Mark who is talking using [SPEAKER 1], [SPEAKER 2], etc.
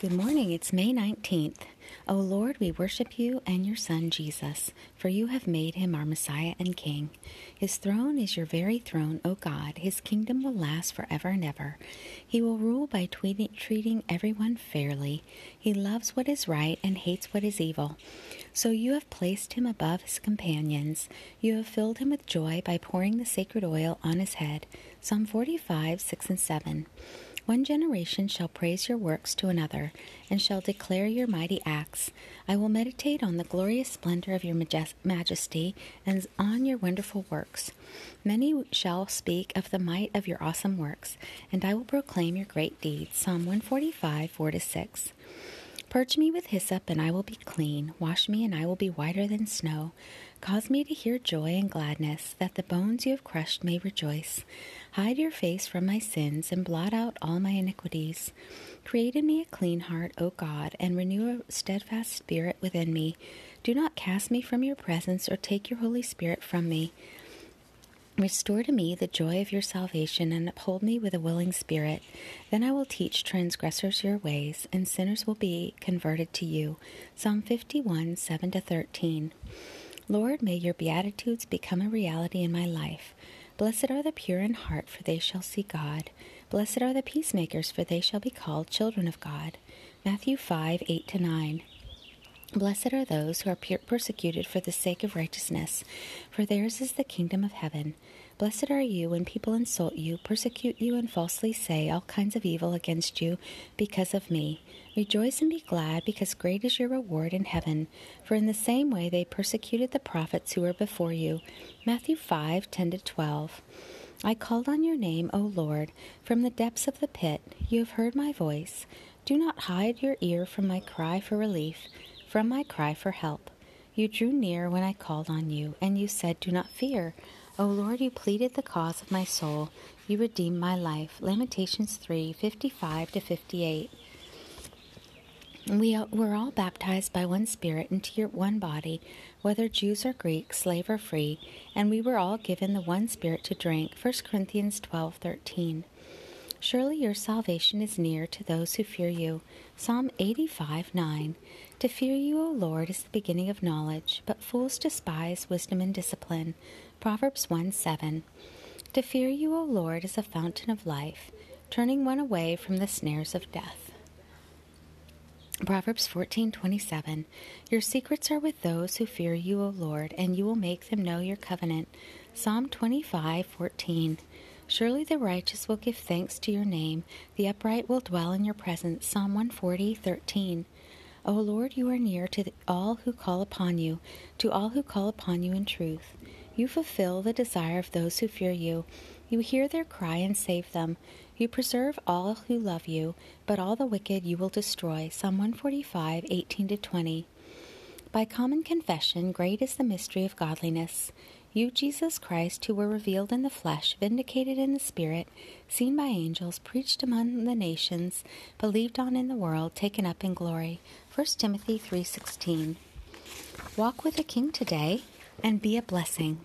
[SPEAKER 1] Good morning. It's May 19th. O Lord, we worship you and your Son, Jesus, for you have made him our Messiah and King. His throne is your very throne, O God. His kingdom will last forever and ever. He will rule by treating everyone fairly. He loves what is right and hates what is evil. So you have placed him above his companions. You have filled him with joy by pouring the sacred oil on his head. Psalm 45, 6 and 7. One generation shall praise your works to another, and shall declare your mighty acts. I will meditate on the glorious splendor of your majesty, and on your wonderful works. Many shall speak of the might of your awesome works, and I will proclaim your great deeds. Psalm 145, 4 6. Purge me with hyssop, and I will be clean. Wash me, and I will be whiter than snow. Cause me to hear joy and gladness, that the bones you have crushed may rejoice. Hide your face from my sins, and blot out all my iniquities. Create in me a clean heart, O God, and renew a steadfast spirit within me. Do not cast me from your presence, or take your Holy Spirit from me. Restore to me the joy of your salvation and uphold me with a willing spirit. Then I will teach transgressors your ways, and sinners will be converted to you. Psalm 51 7 13. Lord, may your beatitudes become a reality in my life. Blessed are the pure in heart, for they shall see God. Blessed are the peacemakers, for they shall be called children of God. Matthew 5 8 9. Blessed are those who are persecuted for the sake of righteousness, for theirs is the kingdom of heaven. Blessed are you when people insult you, persecute you, and falsely say all kinds of evil against you because of me. Rejoice and be glad, because great is your reward in heaven. For in the same way they persecuted the prophets who were before you. Matthew 5 10 12. I called on your name, O Lord, from the depths of the pit. You have heard my voice. Do not hide your ear from my cry for relief from my cry for help. You drew near when I called on you, and you said, Do not fear. O Lord, you pleaded the cause of my soul. You redeemed my life. Lamentations 3 55 to 58. We were all baptized by one Spirit into your one body, whether Jews or Greeks, slave or free, and we were all given the one Spirit to drink. 1 Corinthians 12 13. Surely your salvation is near to those who fear you. Psalm 85 9. To fear you, O Lord, is the beginning of knowledge, but fools despise wisdom and discipline. Proverbs 1 7. To fear you, O Lord, is a fountain of life, turning one away from the snares of death. Proverbs 14:27 Your secrets are with those who fear you, O Lord, and you will make them know your covenant. Psalm 25:14 Surely the righteous will give thanks to your name, the upright will dwell in your presence. Psalm 140:13 O Lord, you are near to the, all who call upon you, to all who call upon you in truth. You fulfill the desire of those who fear you. You hear their cry and save them. You preserve all who love you, but all the wicked you will destroy. Psalm 145, 18 20. By common confession, great is the mystery of godliness. You, Jesus Christ, who were revealed in the flesh, vindicated in the Spirit, seen by angels, preached among the nations, believed on in the world, taken up in glory. 1 Timothy 3:16. Walk with the King today and be a blessing.